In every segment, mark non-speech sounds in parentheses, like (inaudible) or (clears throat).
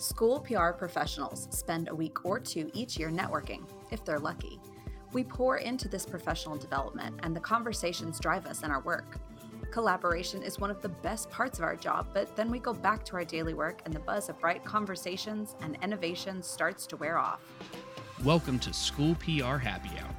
School PR professionals spend a week or two each year networking, if they're lucky. We pour into this professional development, and the conversations drive us in our work. Collaboration is one of the best parts of our job, but then we go back to our daily work, and the buzz of bright conversations and innovation starts to wear off. Welcome to School PR Happy Hour.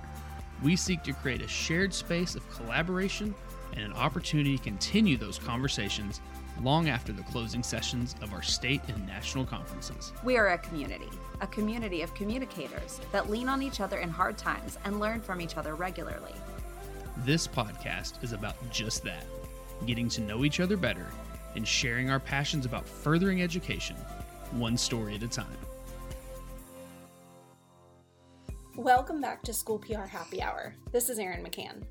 We seek to create a shared space of collaboration and an opportunity to continue those conversations long after the closing sessions of our state and national conferences. We are a community, a community of communicators that lean on each other in hard times and learn from each other regularly. This podcast is about just that getting to know each other better and sharing our passions about furthering education, one story at a time. Welcome back to School PR Happy Hour. This is Erin McCann.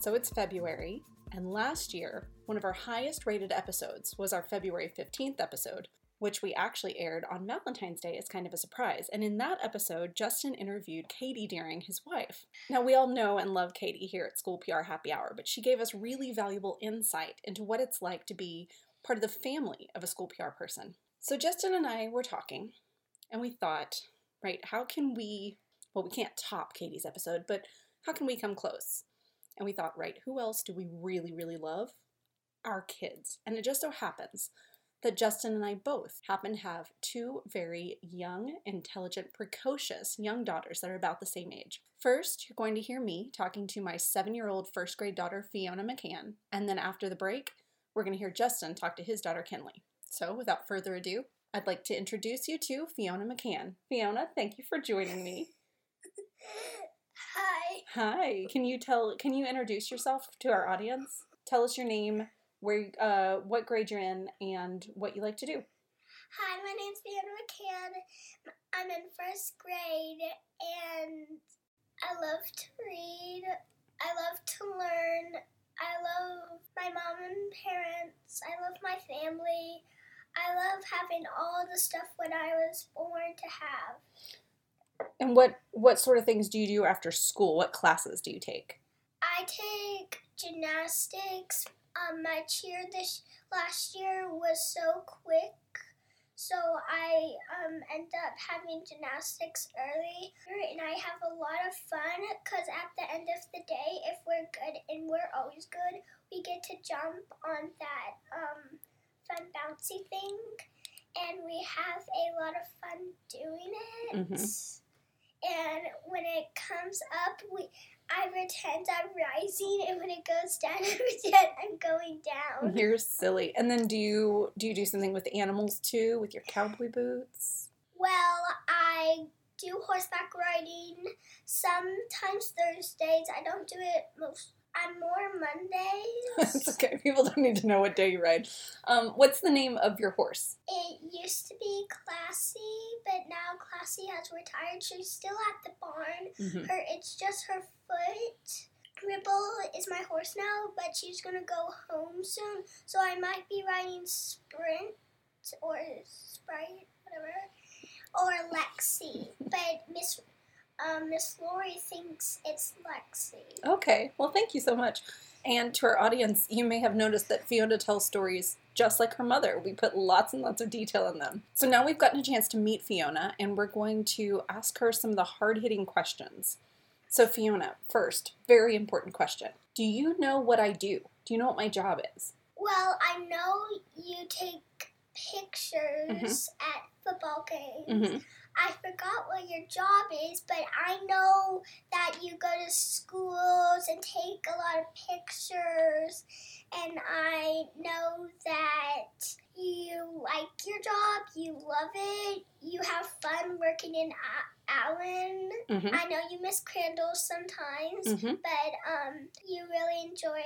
So it's February, and last year, one of our highest rated episodes was our February 15th episode, which we actually aired on Valentine's Day as kind of a surprise. And in that episode, Justin interviewed Katie Deering, his wife. Now, we all know and love Katie here at School PR Happy Hour, but she gave us really valuable insight into what it's like to be part of the family of a school PR person. So, Justin and I were talking, and we thought, right, how can we, well, we can't top Katie's episode, but how can we come close? And we thought, right, who else do we really, really love? Our kids. And it just so happens that Justin and I both happen to have two very young, intelligent, precocious young daughters that are about the same age. First, you're going to hear me talking to my seven year old first grade daughter, Fiona McCann. And then after the break, we're going to hear Justin talk to his daughter, Kinley. So without further ado, I'd like to introduce you to Fiona McCann. Fiona, thank you for joining me. (laughs) Hi. Hi. Can you tell? Can you introduce yourself to our audience? Tell us your name, where, uh, what grade you're in, and what you like to do. Hi, my name's Fiona McCann. I'm in first grade and I love to read. I love to learn. I love my mom and parents. I love my family. I love having all the stuff when I was born to have. And what what sort of things do you do after school? What classes do you take? I take gymnastics. Um, my cheer this last year was so quick, so I um, end up having gymnastics early, and I have a lot of fun because at the end of the day, if we're good and we're always good, we get to jump on that um, fun bouncy thing, and we have a lot of fun doing it. Mhm. And when it comes up, we I pretend I'm rising, and when it goes down, (laughs) I pretend I'm going down. You're silly. And then do you do you do something with animals too, with your cowboy boots? Well, I do horseback riding. Sometimes Thursdays. I don't do it most. I'm more Mondays. (laughs) it's okay. People don't need to know what day you ride. Um, what's the name of your horse? It used to be Classy, but now Classy has retired. She's still at the barn. Mhm. Her, it's just her foot. Ribble is my horse now, but she's gonna go home soon, so I might be riding Sprint or Sprite, whatever, or Lexi. But Miss um, Miss Lori thinks it's Lexi. Okay. Well, thank you so much. And to our audience, you may have noticed that Fiona tells stories just like her mother. We put lots and lots of detail in them. So now we've gotten a chance to meet Fiona, and we're going to ask her some of the hard hitting questions. So, Fiona, first, very important question Do you know what I do? Do you know what my job is? Well, I know you take pictures at football games. Mm-hmm. I forgot what your job is, but I know that you go to schools and take a lot of pictures, and I know that you like your job, you love it, you have fun working in Allen. Mm-hmm. I know you miss Crandall sometimes, Mm-hmm. but um, you really enjoy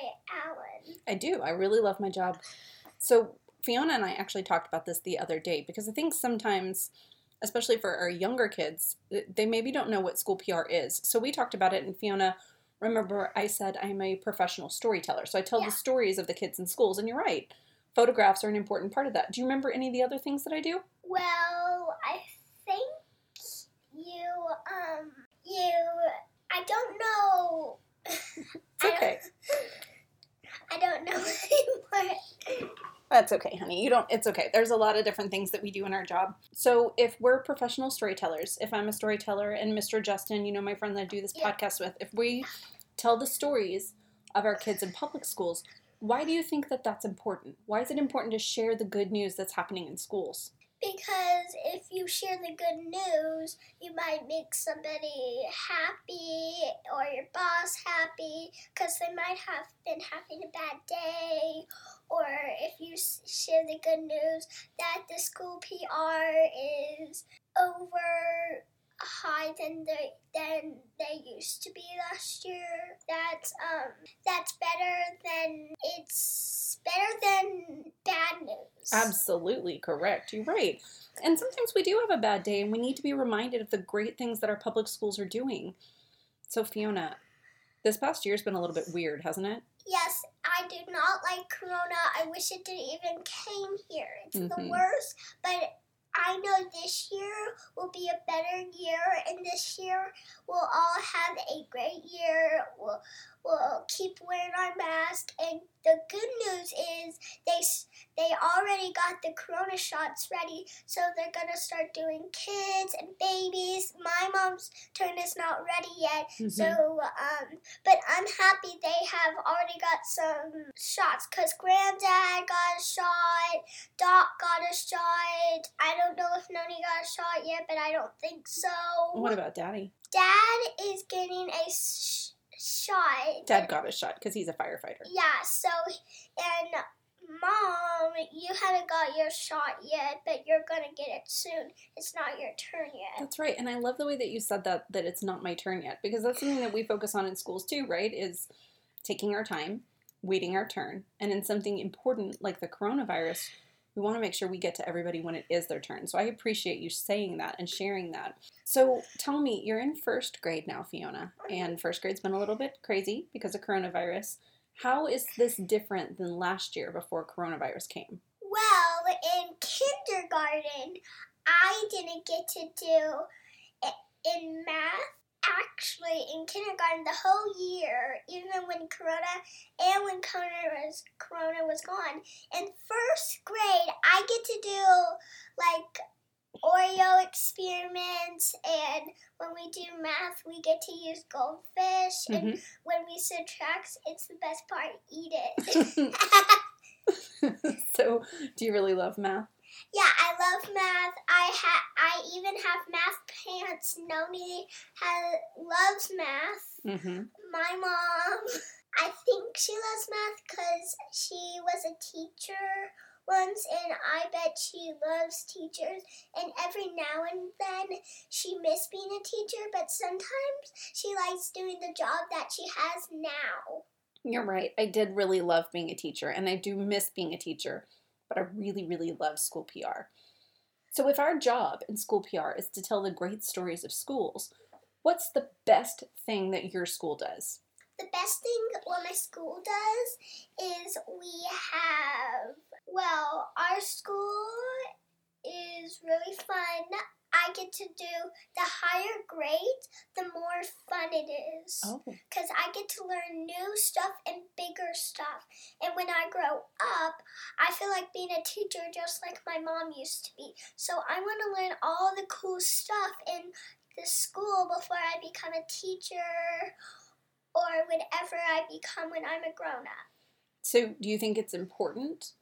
Allen. I do. I really love my job. So, Fiona and I actually talked about this the other day because I think sometimes, especially for our younger kids, they maybe don't know what school PR is. So, we talked about it, and Fiona, remember, I said I'm a professional storyteller. So, I tell Yeah. the stories of the kids in schools, and you're right. Photographs are an important part of that. Do you remember any of the other things that I do? Well, I think you, um, you, I don't know. (laughs) It's okay. I don't know (laughs) anymore. That's okay, honey. You don't, it's okay. There's a lot of different things that we do in our job. So, if we're professional storytellers, if I'm a storyteller and Mr. Justin, you know, my friend that I do this Yeah. podcast with, if we tell the stories of our kids in public schools, why do you think that that's important? Why is it important to share the good news that's happening in schools? Because if you share the good news, you might make somebody happy or your boss happy because they might have been having a bad day. Or if you share the good news that the school PR is over high than they than they used to be last year. That's um that's better than it's better than bad news. Absolutely correct. You're right. And sometimes we do have a bad day and we need to be reminded of the great things that our public schools are doing. So, Fiona, this past year's been a little bit weird, hasn't it? Yes, I do not like Corona. I wish it didn't even came here. It's Mhm. the worst. But I know this year will be a better year, and this year we'll all have a great year. We'll, we'll keep wearing our mask. And the good news is they they already got the Corona shots ready, so they're gonna start doing kids and babies. My mom's turn is not ready yet, so um, but I'm happy they have already got some shots because Granddad got a shot, Doc got a shot. I don't know if Noni got a shot yet, but I don't think so. What about Daddy? Dad is getting a sh- shot. Dad got a shot because he's a firefighter. Yeah, so, and Mom, you haven't got your shot yet, but you're gonna get it soon. It's not your turn yet. That's right. And I love the way that you said that, that it's not my turn yet, because that's something that we focus on in schools too, right? Is taking our time, waiting our turn. And in something important like the coronavirus, we want to make sure we get to everybody when it is their turn. So I appreciate you saying that and sharing that. So tell me, you're in first grade now, Fiona, and first grade's been a little bit crazy because of coronavirus. How is this different than last year before coronavirus came? Well, in kindergarten, I didn't get to do in math. Actually, in kindergarten, the whole year, even when Corona and when Corona was Corona was gone, in first grade, I get to do like Oreo experiments, and when we do math, we get to use goldfish, and mm-hmm. when we subtract, it's the best part. Eat it. (laughs) (laughs) (laughs) so, do you really love math? Yeah, I love math. I ha- I even have math pants. Noni has loves math. Mm-hmm. My mom, I think she loves math because she was a teacher once, and I bet she loves teachers. And every now and then she miss being a teacher, but sometimes she likes doing the job that she has now. You're right. I did really love being a teacher, and I do miss being a teacher, but I really, really love school PR. So, if our job in school PR is to tell the great stories of schools, what's the best thing that your school does? The best thing what my school does is we have, well, our school is really fun. I get to do the higher grades, the more fun it is. Oh, Because I get to learn new stuff and bigger stuff. And when I grow up, I feel like being a teacher just like my mom used to be. So I want to learn all the cool stuff in the school before I become a teacher or whatever I become when I'm a grown up. so do you think it's important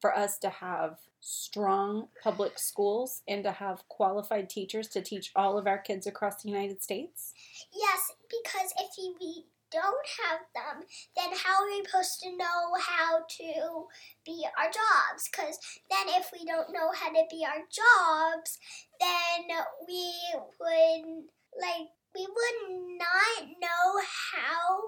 for us to have strong public schools and to have qualified teachers to teach all of our kids across the United States? Yes, because if we don't have them, then how are we supposed to know how to be our jobs? Because then if we don't know how to be our jobs, then we would, like, we would not know how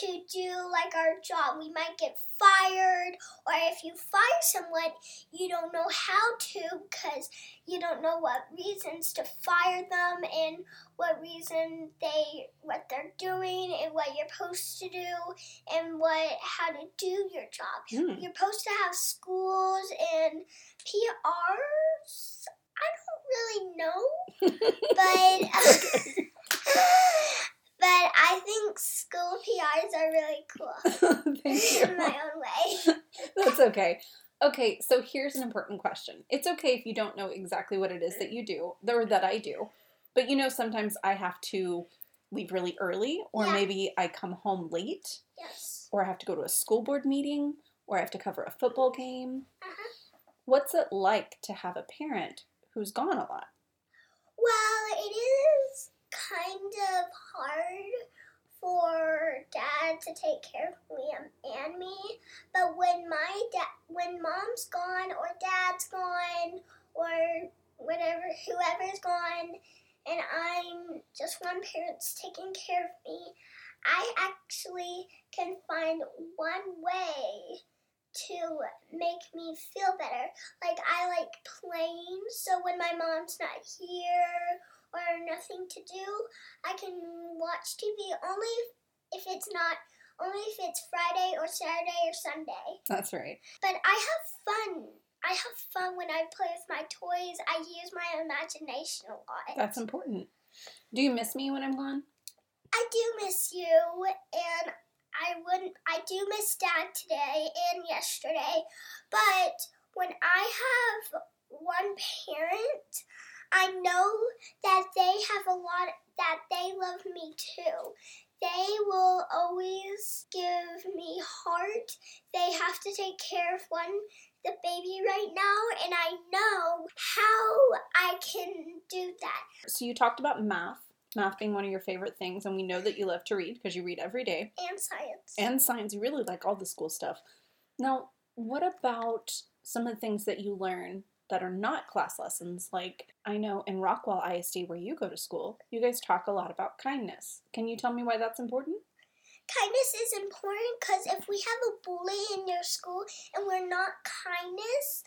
to do like our job. We might get fired, or if you fire someone, you don't know how to because you don't know what reasons to fire them and what reason they what they're doing and what you're supposed to do and what how to do your job. Hmm. You're supposed to have schools and PRs. I don't really know, (laughs) but (laughs) (laughs) but I think school PRs are really cool (laughs) Thank in my own way. (laughs) That's okay. Okay, so here's an important question. It's okay if you don't know exactly what it is that you do, or that I do, but you know, sometimes I have to leave really early, or Yeah. maybe I come home late, Yes. or I have to go to a school board meeting, or I have to cover a football game. Uh-huh. What's it like to have a parent who's gone a lot? Well, it is kind of hard for dad to take care of Liam and me, but when my dad, when mom's gone or dad's gone or whatever, whoever's gone, and I'm just one parent's taking care of me, I actually can find one way to make me feel better. Like I like playing, so when my mom's not here or nothing to do, I can watch TV only if it's not only if it's Friday or Saturday or Sunday. That's right. But I have fun. I have fun when I play with my toys. I use my imagination a lot. That's important. Do you miss me when I'm gone? I do miss you, and I wouldn't. I do miss Dad today and yesterday, but when I have one parent, I know that they have a lot. That they love me too. They will always give me heart. They have to take care of one, the baby right now, and I know how I can do that. So you talked about math, math being one of your favorite things, and we know that you love to read because you read every day. And science. And science, you really like all the school stuff. Now, what about some of the things that you learn that are not class lessons? Like, I know in Rockwall ISD, where you go to school, you guys talk a lot about kindness. Can you tell me why that's important? kindness is important because if we have a bully in your school and we're not kindness,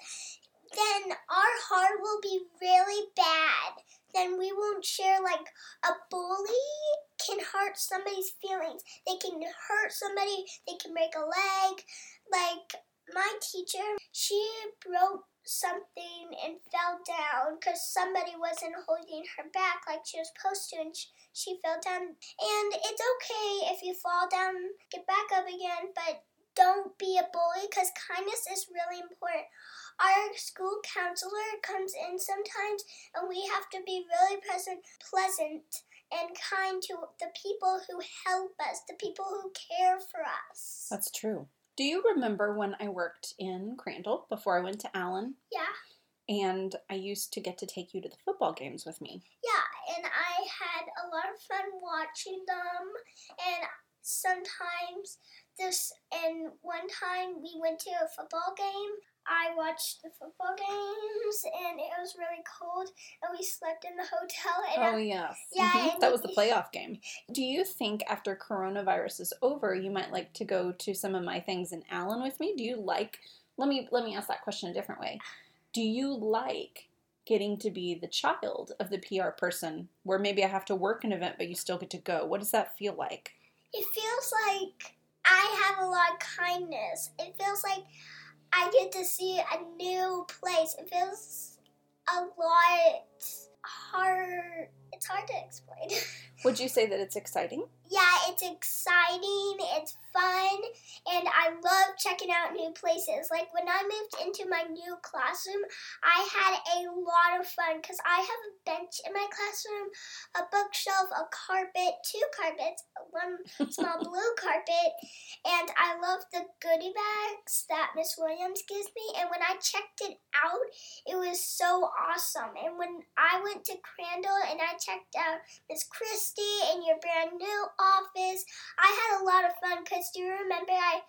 then our heart will be really bad. Then we won't share like a bully can hurt somebody's feelings. They can hurt somebody, they can break a leg. Like my teacher, she broke something and fell down because somebody wasn't holding her back like she was supposed to and she, she fell down. And it's okay if you fall down, get back up again, but don't be a bully because kindness is really important. Our school counselor comes in sometimes and we have to be really present, pleasant and kind to the people who help us, the people who care for us. That's true. Do you remember when I worked in Crandall before I went to Allen? Yeah. And I used to get to take you to the football games with me. Yeah, and I had a lot of fun watching them. And sometimes this, and one time we went to a football game. I watched the football games, and it was really cold, and we slept in the hotel. And Oh, yes. Yeah, Mhm. That was the playoff game. Do you think after coronavirus is over, you might like to go to some of my things in Allen with me? Do you like let me let me ask that question a different way. Do you like getting to be the child of the PR person where maybe I have to work an event but you still get to go? What does that feel like? it feels like I have a lot of kindness. It feels like I get to see a new place. It feels a lot hard. It's hard to explain. (laughs) Would you say that it's exciting? Yeah, it's exciting, it's fun, and I love checking out new places. Like when I moved into my new classroom, I had a lot of fun because I have a bench in my classroom, a bookshelf, a carpet, two carpets, one small (laughs) blue carpet, and I love the goodie bags that Miss Williams gives me. And when I checked it out, it was so awesome. And when I went to Crandall and I checked out Miss Christie and your brand new office, I had a lot of fun because do you remember I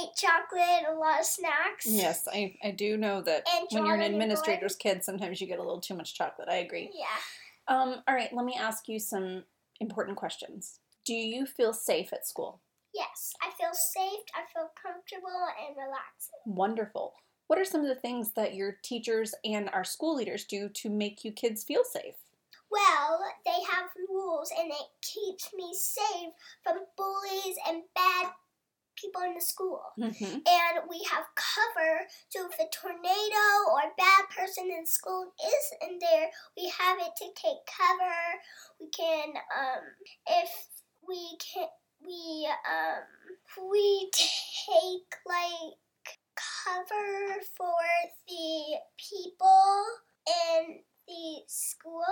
ate chocolate and a lot of snacks? Yes, I, I do know that And when you're an administrator's kid, sometimes you get a little too much chocolate. I agree. Yeah. Um, all right, let me ask you some important questions. Do you feel safe at school? Yes, I feel safe, I feel comfortable and relaxed. Wonderful. What are some of the things that your teachers and our school leaders do to make you kids feel safe? Well, they have rules and it keeps me safe from bullies and bad people in the school. Mm-hmm. And we have cover, so if a tornado or bad person in school is in there, we have it to take cover. We can, um, if we can, we, um, we take like cover for the people in the school.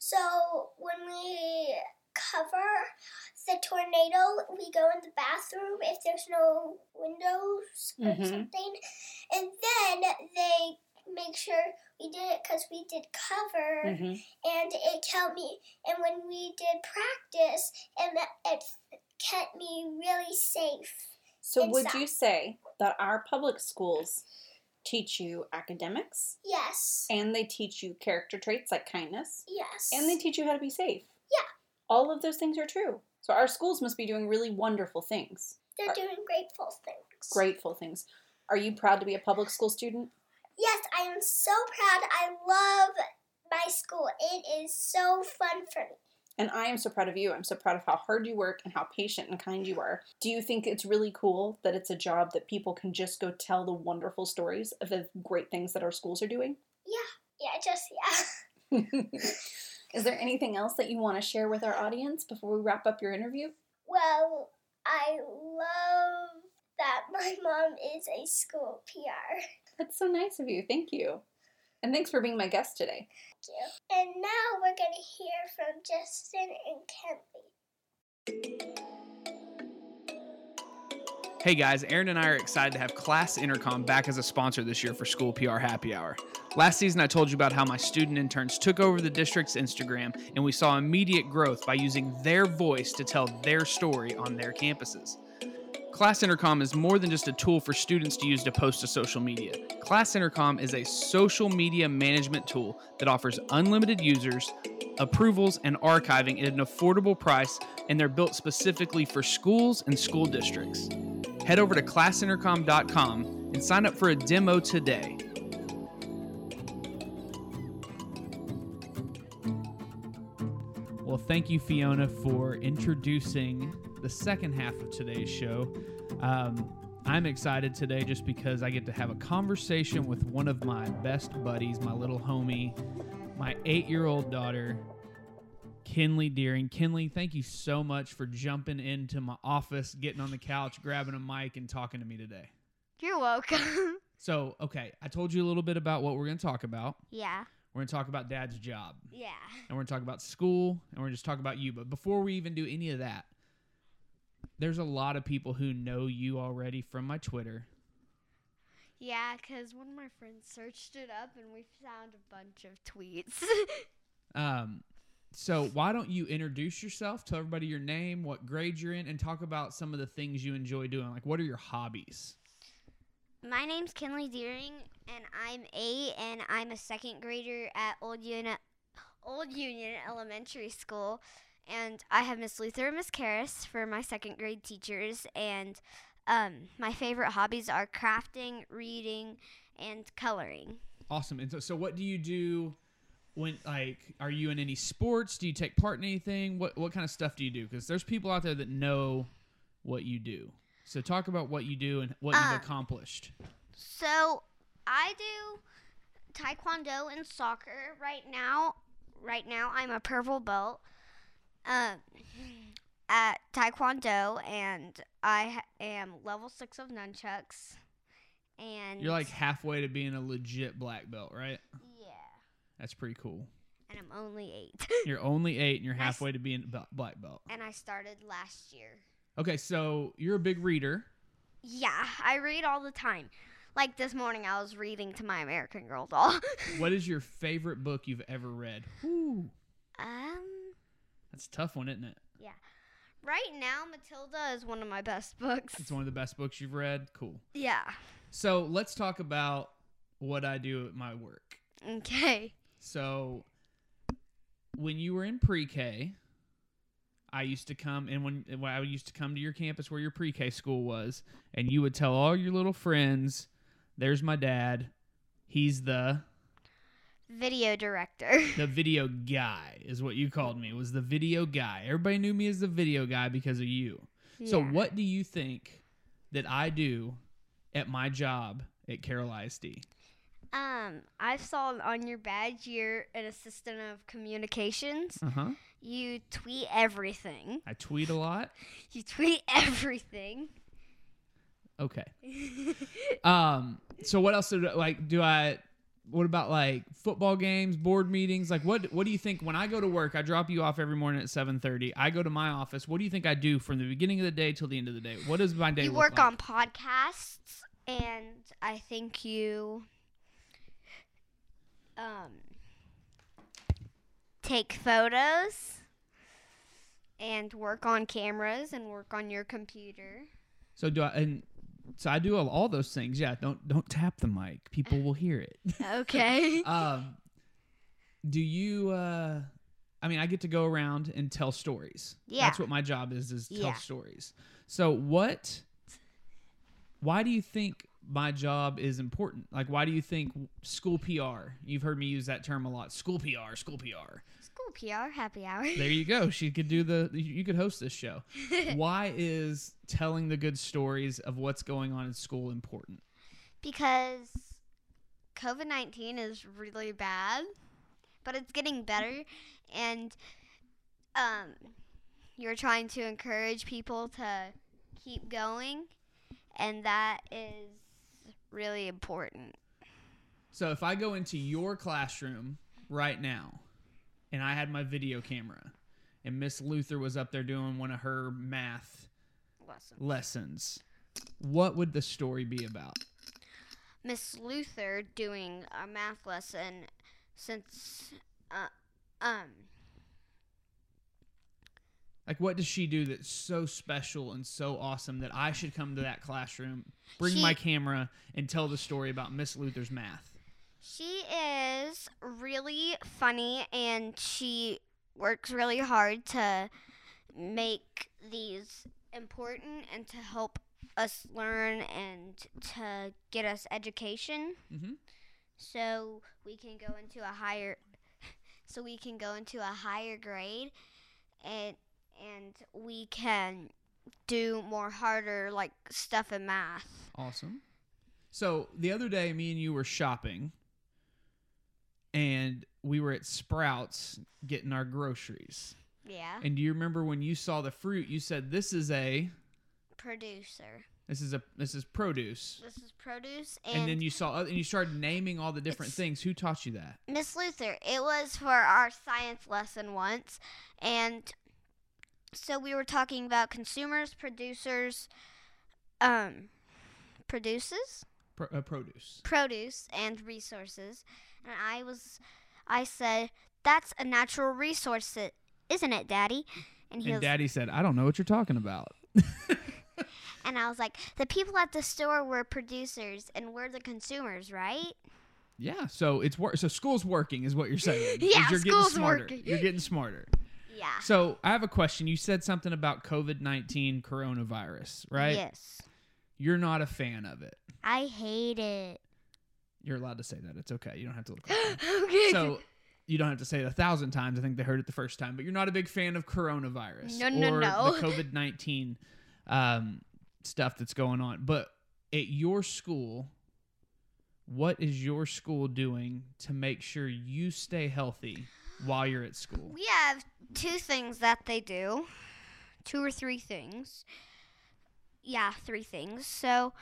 So when we cover the tornado, we go in the bathroom if there's no windows or Mhm. something. And then they make sure we did it because we did cover hmm and it kept me and when we did practice and it kept me really safe So, would you say that our public schools teach you academics yes and they teach you character traits like kindness yes and they teach you how to be safe? Yeah. All of those things are true. So, our schools must be doing really wonderful things, they're doing grateful things grateful things. Are you proud to be a public school student? yes i am so proud i love my school it is so fun for me And I am so proud of you. I'm so proud of how hard you work and how patient and kind you are. Do you think it's really cool that it's a job that people can just go tell the wonderful stories of the great things that our schools are doing? yeah yeah, just yeah (laughs) Is there anything else that you want to share with our audience before we wrap up your interview? well i love that my mom is a school pr That's so nice of you. Thank you. And thanks for being my guest today. You. And now we're going to hear from Justin and Kinley. Hey guys, Erin and I are excited to have Class Intercom back as a sponsor this year for School PR Happy Hour. Last season, I told you about how my student interns took over the district's Instagram and we saw immediate growth by using their voice to tell their story on their campuses. Class Intercom is more than just a tool for students to use to post to social media. Class Intercom is a social media management tool that offers unlimited users, approvals, and archiving at an affordable price, and they're built specifically for schools and school districts. Head over to classintercom.com and sign up for a demo today. Well, thank you, Fiona, for introducing the second half of today's show. Um, I'm excited today just because I get to have a conversation with one of my best buddies, my little homie, my eight year old daughter, Kinley Deering. Kinley, thank you so much for jumping into my office, getting on the couch, grabbing a mic, and talking to me today. You're welcome. (laughs) So, okay, I told you a little bit about what we're going to talk about. yeah. We're going to talk about dad's job, Yeah. and we're going to talk about school, and we're going to just talk about you. But before we even do any of that, there's a lot of people who know you already from my Twitter. Yeah, because one of my friends searched it up and we found a bunch of tweets. (laughs) Um, so why don't you introduce yourself, tell everybody your name, what grade you're in, and talk about some of the things you enjoy doing. Like, what are your hobbies? my name's Kinley Deering and I'm eight and I'm a second grader at Old Union, Old Union Elementary School. And I have Miss Luther and Miss Karras for my second grade teachers. And um, my favorite hobbies are crafting, reading, and coloring. Awesome. And so, so what do you do when, like, are you in any sports? Do you take part in anything? What what kind of stuff do you do? Because there's people out there that know what you do. So talk about what you do and what Um, you've accomplished. So I do taekwondo and soccer right now. Right now, I'm a purple belt um, at taekwondo, and I ha- am level six of nunchucks. And You're like halfway to being a legit black belt, right? yeah, That's pretty cool. and I'm only eight. (laughs) You're only eight and you're I s- halfway to being a black belt. and I started last year. Okay, so you're a big reader. Yeah, I read all the time. Like this morning, I was reading to my American Girl doll. (laughs) What is your favorite book you've ever read? Ooh, um. That's a tough one, isn't it? Yeah. Right now, Matilda is one of my best books. It's one of the best books you've read. Cool. Yeah. So let's talk about what I do at my work. Okay. So when you were in pre-K, I used to come and when, when I used to come to your campus where your pre-K school was, and you would tell all your little friends, "There's my dad. He's the Video director. (laughs) the video guy," is what you called me. Was the video guy. Everybody knew me as the video guy because of you. Yeah. So what do you think that I do at my job at Carroll ISD? Um, I saw on your badge you're an assistant of communications. Uh huh. You tweet everything. I tweet a lot. (laughs) You tweet everything. Okay. (laughs) Um. So what else? Do, like, do I? What about like football games, board meetings? Like, what? What do you think when I go to work? I drop you off every morning at seven thirty. I go to my office. What do you think I do from the beginning of the day till the end of the day? What does my day? you work like? on podcasts, and I think you um, take photos and work on cameras and work on your computer. So do I? And so I do all, all those things. Yeah. Don't don't tap the mic. People will hear it. (laughs) Okay. (laughs) um. Do you? uh I mean, I get to go around and tell stories. Yeah. That's what my job is. Is tell Yeah. stories. So what? Why do you think my job is important? Like, why do you think school PR? You've heard me use that term a lot. School PR. School PR. School PR happy hour. There you go. (laughs) She could do the. You could host this show. (laughs) Why is telling the good stories of what's going on in school important? because COVID 19 is really bad, but it's getting better. And um, you're trying to encourage people to keep going, and that is really important. So if I go into your classroom right now and I had my video camera and Miss Luther was up there doing one of her math Lesson. lessons, what would the story be about? Miss Luther doing a math lesson since uh, um Like what does she do that's so special and so awesome that I should come to that classroom, bring She- my camera and tell the story about Miss Luther's math? She is really funny and she works really hard to make these important and to help us learn and to get us education Mhm. so we can go into a higher (laughs) so we can go into a higher grade and and we can do more harder like stuff in math. Awesome. So the other day, me and you were shopping, and we were at Sprouts getting our groceries. Yeah. And do you remember when you saw the fruit? You said, "This is a, Producer. this is a, this is produce." This is produce And, then you saw, and you started naming all the different things. Who taught you that? Miss Luther, it was for our science lesson once, and so we were talking about consumers, producers, um, produces, Pro, uh, produce. produce, and resources. And I was, I said, "That's a natural resource, isn't it, Daddy?" And he And was, Daddy said, "I don't know what you're talking about." (laughs) and I was like, "The people at the store were producers, and we're the consumers, right?" Yeah. So it's wor- so school's working, is what you're saying. (laughs) Yeah, you're school's getting smarter. working. You're getting smarter. Yeah. So I have a question. You said something about COVID nineteen coronavirus, right? Yes. You're not a fan of it. I hate it. You're allowed to say that. It's okay. You don't have to look. Like (laughs) okay. so you don't have to say it a thousand times. I think they heard it the first time. But you're not a big fan of coronavirus No, no, or no. the (laughs) COVID nineteen um, stuff that's going on. But at your school, what is your school doing to make sure you stay healthy while you're at school? We have two things that they do. Two or three things. Yeah, three things. So,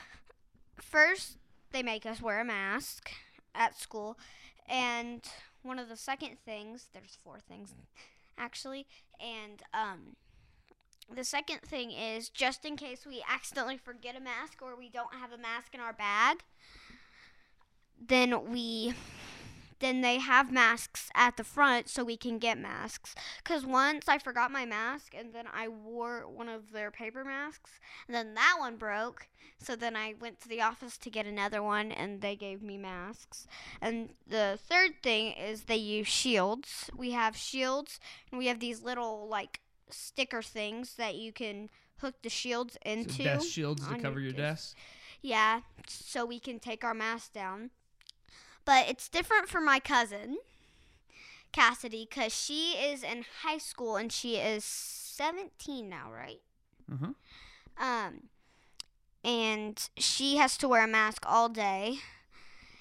first, they make us wear a mask at school. And one of the second things, there's four things actually. And um, the second thing is just in case we accidentally forget a mask or we don't have a mask in our bag, then we then they have masks at the front so we can get masks. Because once I forgot my mask and then I wore one of their paper masks, and then that one broke. So then I went to the office to get another one and they gave me masks. And the third thing is they use shields. We have shields and we have these little like sticker things that you can hook the shields So into. desk shields to cover your desk. desk. Yeah, so we can take our mask down. But it's different for my cousin, Cassidy, because she is in high school and she is 17 now, right? Huh. Um, and she has to wear a mask all day.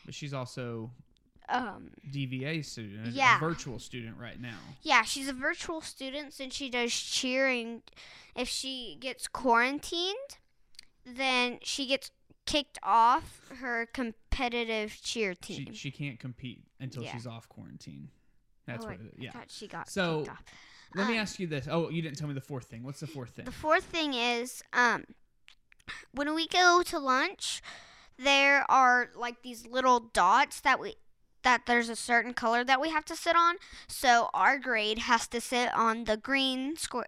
But she's also Um, DVA student, Yeah. a virtual student right now. yeah, she's a virtual student since she does cheering. If she gets quarantined, then she gets kicked off her competitive cheer team. she can't compete until Yeah. she's off quarantine. That's Oh, what. It, yeah. thought she got So, kicked off. Let me um, ask you this. Oh, you didn't tell me the fourth thing. What's the fourth thing? The fourth thing is um when we go to lunch, there are like these little dots that we that there's a certain color that we have to sit on. So our grade has to sit on the green squ-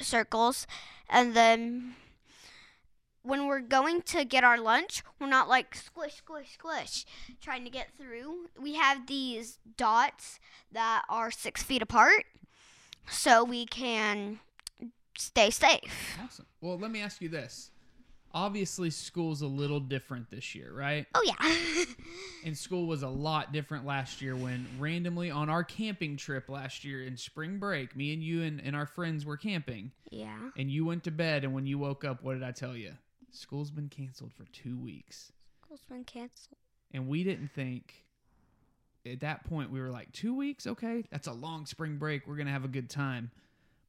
circles and then when we're going to get our lunch, we're not like squish, squish, squish, trying to get through. We have these dots that are six feet apart, so we can stay safe. Awesome. Well, let me ask you this. Obviously, school's a little different this year, right? Oh yeah. (laughs) And school was a lot different last year when randomly on our camping trip last year in spring break, me and you and, and our friends were camping, yeah. and you went to bed. And when you woke up, what did I tell you? School's been canceled for two weeks. School's been canceled. And we didn't think at that point, we were like, two weeks? Okay, that's a long spring break. We're going to have a good time.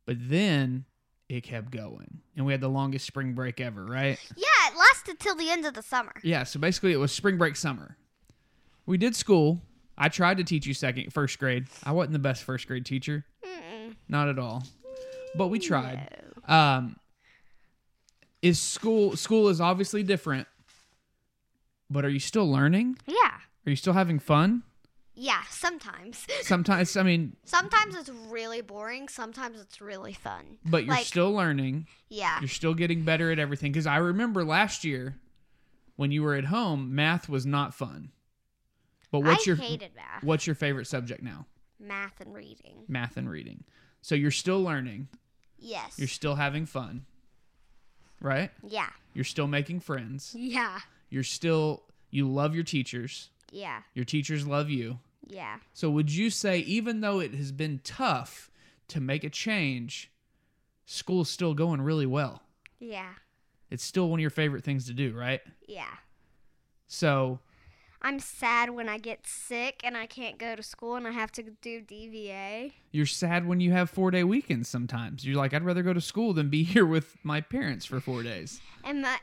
But then it kept going. And we had the longest spring break ever, right? Yeah, it lasted till the end of the summer. Yeah, so basically it was spring break summer. We did school. I tried to teach you second first grade. I wasn't the best first grade teacher. Mm-mm. Not at all. But we tried. Um is school school is obviously different. But are you still learning? Yeah. Are you still having fun? Yeah, sometimes. (laughs) Sometimes I mean, sometimes it's really boring, sometimes it's really fun. but you're Like- still learning. Yeah. You're still getting better at everything cuz I remember last year when you were at home, math was not fun. But what's I your hated math. what's your favorite subject now? Math and reading. Math and reading. So you're still learning. Yes. You're still having fun. Right? yeah. You're still making friends. Yeah. You're still you love your teachers. Yeah. Your teachers love you. Yeah. So would you say even though it has been tough to make a change, school's still going really well? Yeah. It's still one of your favorite things to do, right? Yeah. So I'm sad when I get sick and I can't go to school and I have to do DVA. you're sad when you have four day weekends sometimes. You're like, I'd rather go to school than be (laughs) here with my parents for four days. And my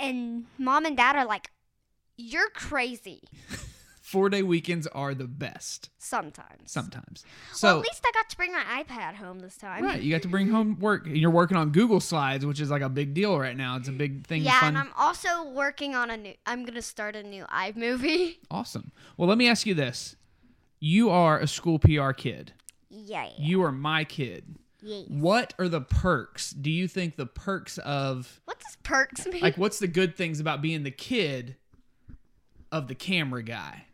and mom and dad are like, You're crazy (laughs) Four day weekends are the best sometimes. sometimes. well, So at least I got to bring my iPad home this time. Right, you got to bring home work. And you're working on Google Slides, which is like a big deal right now. It's a big thing. Yeah, and I'm also working on a new. I'm gonna start a new iMovie. (laughs) awesome. Well, let me ask you this: You are a school PR kid. Yeah. You are my kid. yeah. What are the perks? Do you think the perks of What does perks mean? like what's the good things about being the kid of the camera guy?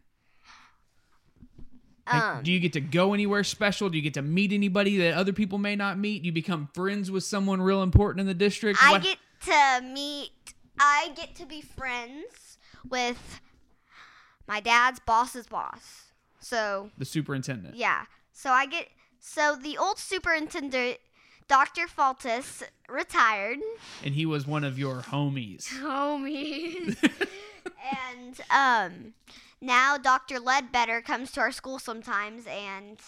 Like, um, do you get to go anywhere special? Do you get to meet anybody that other people may not meet? Do you become friends with someone real important in the district? I What- get to meet. I get to be friends with my dad's boss's boss. So the superintendent. yeah. So I get. So the old superintendent, Dr. Faltis, retired. and he was one of your homies. (laughs) Homies. (laughs) and um, now Dr. Ledbetter comes to our school sometimes and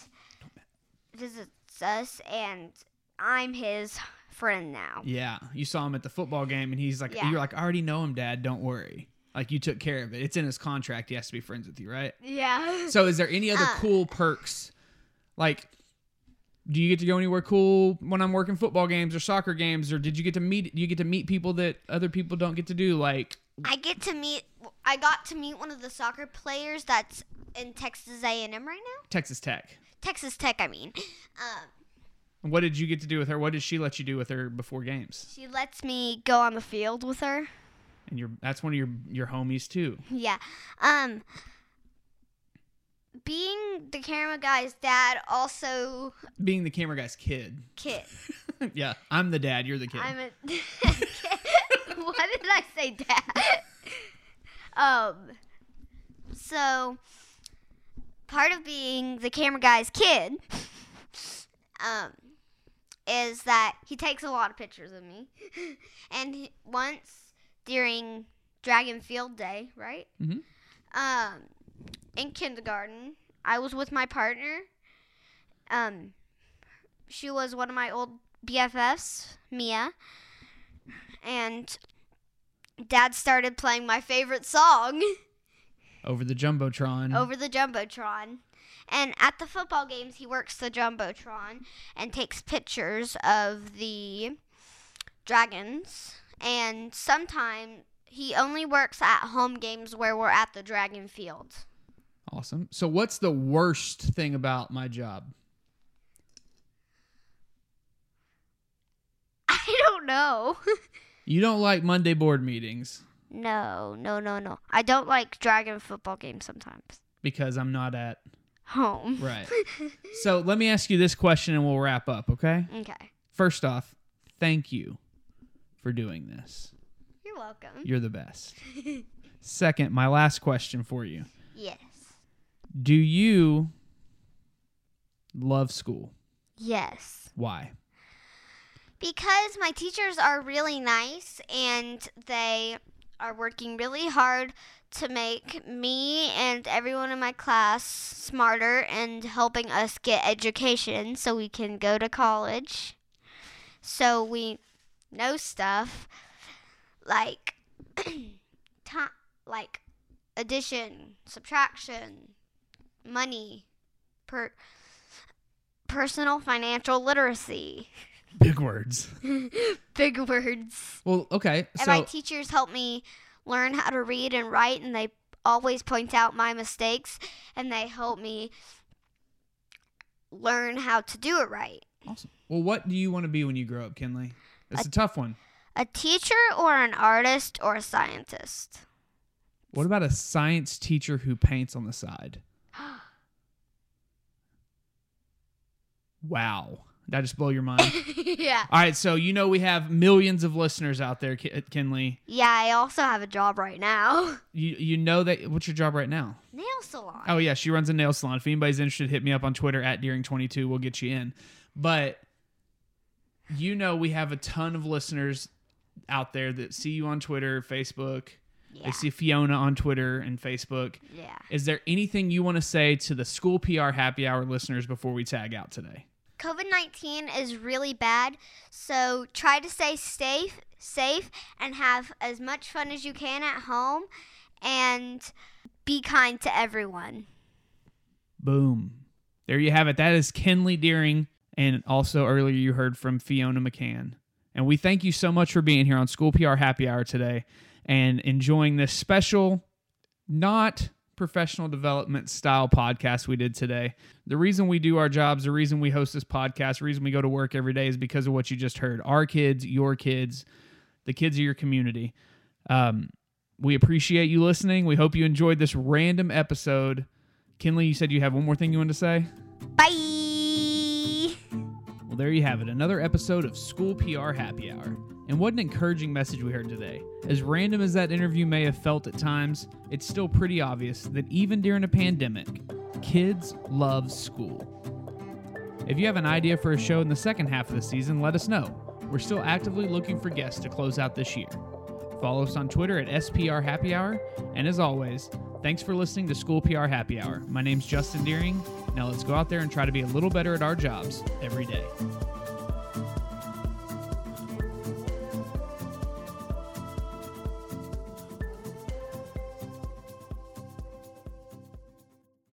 visits us, and I'm his friend now. yeah, you saw him at the football game, and he's like, Yeah. "You're like, I already know him, Dad. Don't worry. Like, you took care of it. It's in his contract. He has to be friends with you, right?" Yeah. So, is there any other Uh. cool perks? Like, do you get to go anywhere cool when I'm working football games or soccer games, or did you get to meet? Do you get to meet people that other people don't get to do? Like, I get to meet. I got to meet one of the soccer players that's in Texas A&M right now. Texas Tech. Texas Tech, I mean. (laughs) Um, What did you get to do with her? What did she let you do with her before games? she lets me go on the field with her. And your that's one of your your homies too. Yeah. Um being the camera guy's dad also Being the camera guy's kid. kid. (laughs) yeah, I'm the dad. You're the kid. I'm a (laughs) kid. Why did I say dad? Um so part of being the camera guy's kid (laughs) um is that he takes a lot of pictures of me. (laughs) and he, once during Dragon Field Day, right? Mhm. Um, in kindergarten, I was with my partner. Um, she was one of my old BFFs, Mia, and Dad started playing my favorite song Over the jumbotron. over the jumbotron. And at the football games, he works the jumbotron and takes pictures of the dragons. And sometimes he only works at home games where we're at the dragon field. Awesome. So, what's the worst thing about my job? (laughs) I don't know. (laughs) You don't like Monday board meetings no, no, no, no. I don't like dragon football games sometimes. because I'm not at. Home. Right. (laughs) so, let me ask you this question and we'll wrap up, okay? Okay. First off, thank you for doing this. You're welcome. You're the best. (laughs) Second, my last question for you yes. Do you love school? Yes. Why? Because my teachers are really nice and they are working really hard to make me and everyone in my class smarter and helping us get education so we can go to college. So we know stuff like (clears throat) like addition, subtraction, money, per personal financial literacy. (laughs) Big words. (laughs) Big words. Well, okay. And my teachers help me learn how to read and write, and they always point out my mistakes, and they help me learn how to do it right. awesome. Well, what do you want to be when you grow up, Kinley? It's a tough one. A teacher, or an artist, or a scientist. What about a science teacher who paints on the side? (gasps) Wow. Did I just blow your (laughs) mind? yeah. All right, so you know we have millions of listeners out there, Ki- Kinley. Yeah, I also have a job right now. (laughs) You you know that what's your job right now? Nail salon. Oh yeah, she runs a nail salon. If anybody's interested, hit me up on Twitter at Deering22. We'll get you in. But you know we have a ton of listeners out there that see you on Twitter, Facebook. yeah. They see Fiona on Twitter and Facebook. yeah. Is there anything you want to say to the school PR happy hour listeners before we tag out today? COVID 19 is really bad, so try to stay safe, safe and have as much fun as you can at home and be kind to everyone. Boom. There you have it. That is Kinley Deering. And also earlier you heard from Fiona McCann. And we thank you so much for being here on School PR Happy Hour today and enjoying this special, not professional development style podcast we did today. The reason we do our jobs, the reason we host this podcast, the reason we go to work every day is because of what you just heard. Our kids, your kids, the kids of your community. Um, we appreciate you listening. We hope you enjoyed this random episode. Kinley, you said you have one more thing you wanted to say? Bye. Well, there you have it. Another episode of School PR Happy Hour. And what an encouraging message we heard today. As random as that interview may have felt at times, it's still pretty obvious that even during a pandemic, kids love school. If you have an idea for a show in the second half of the season, let us know. We're still actively looking for guests to close out this year. Follow us on Twitter at SPR Happy Hour. And as always, thanks for listening to School PR Happy Hour. My name's Justin Deering. Now let's go out there and try to be a little better at our jobs every day.